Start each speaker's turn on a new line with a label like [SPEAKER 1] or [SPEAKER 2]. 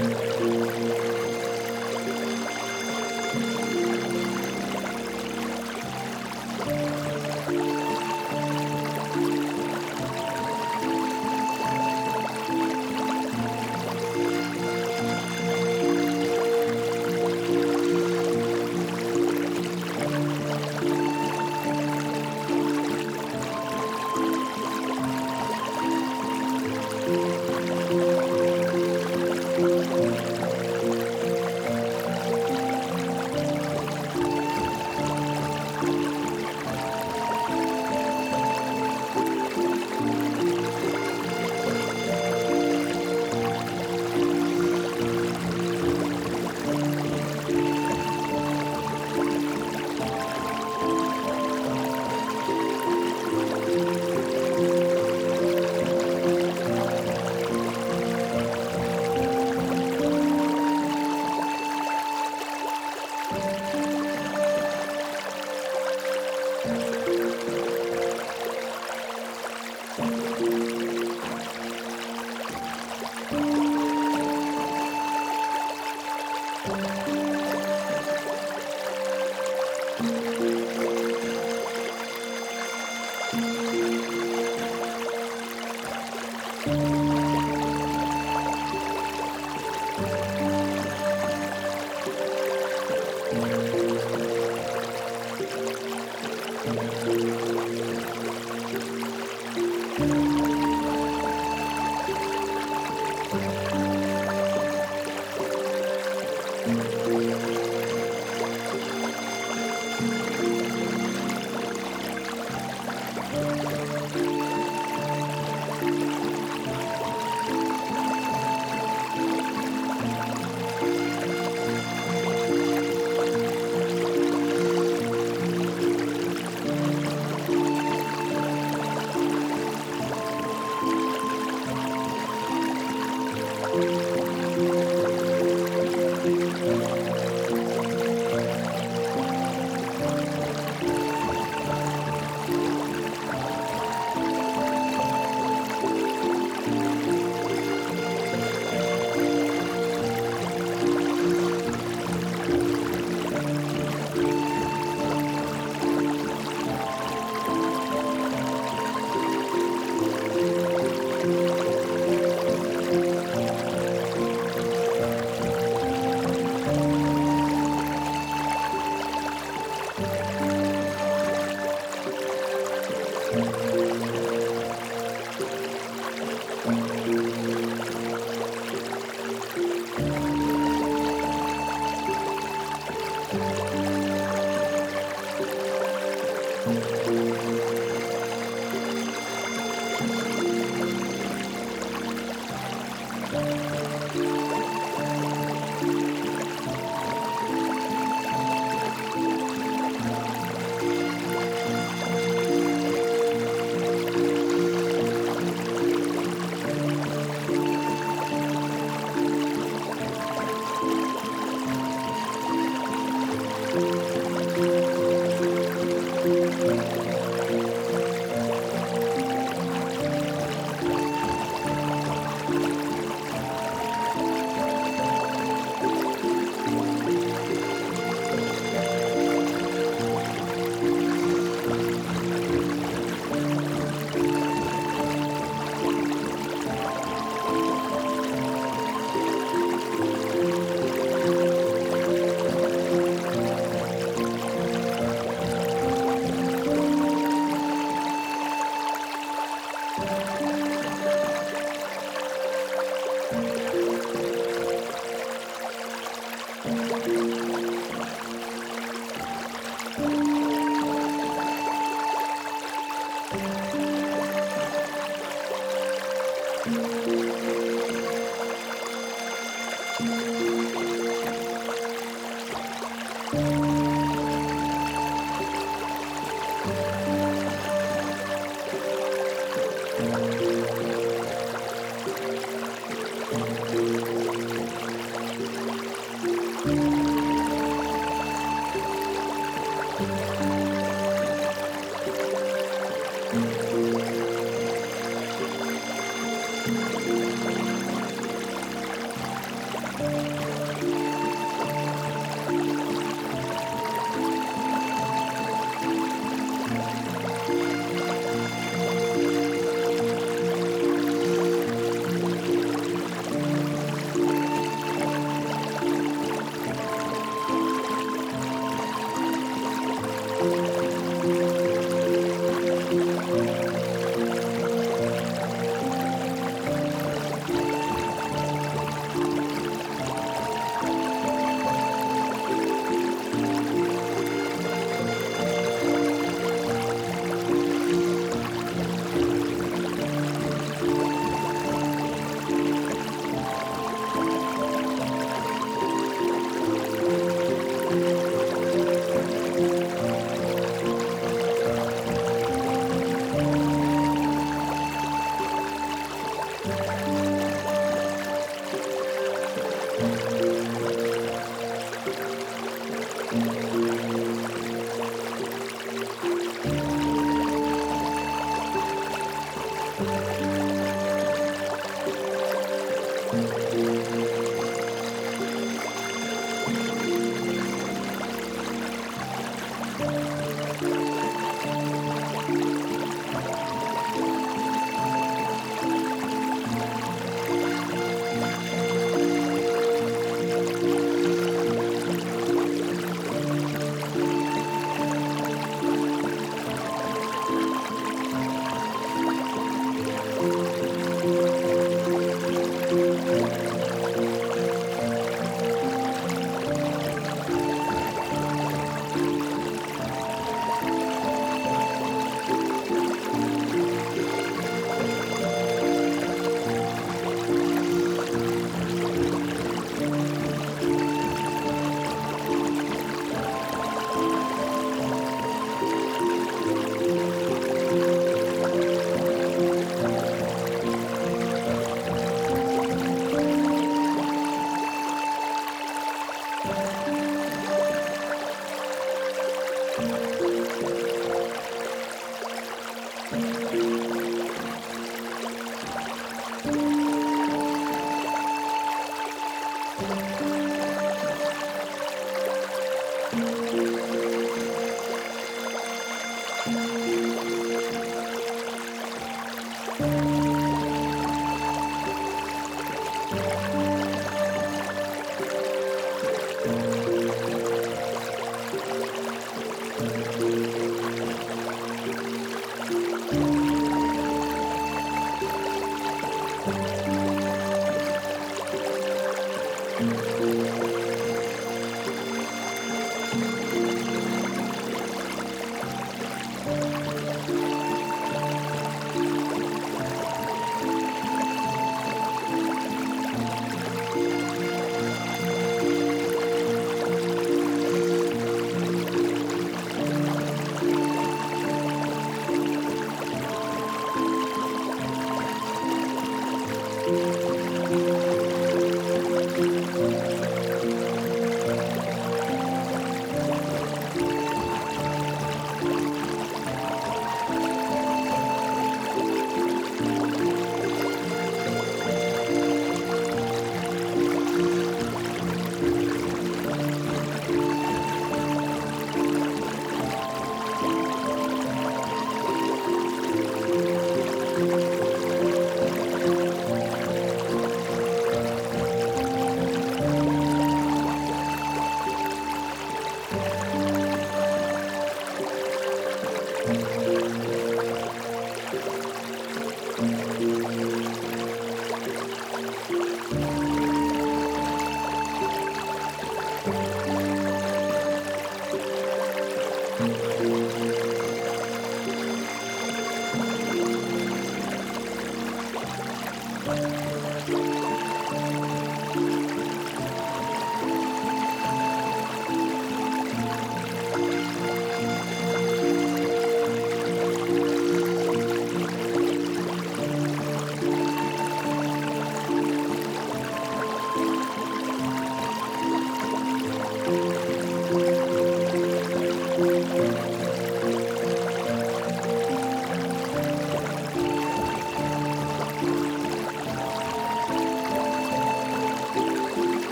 [SPEAKER 1] Música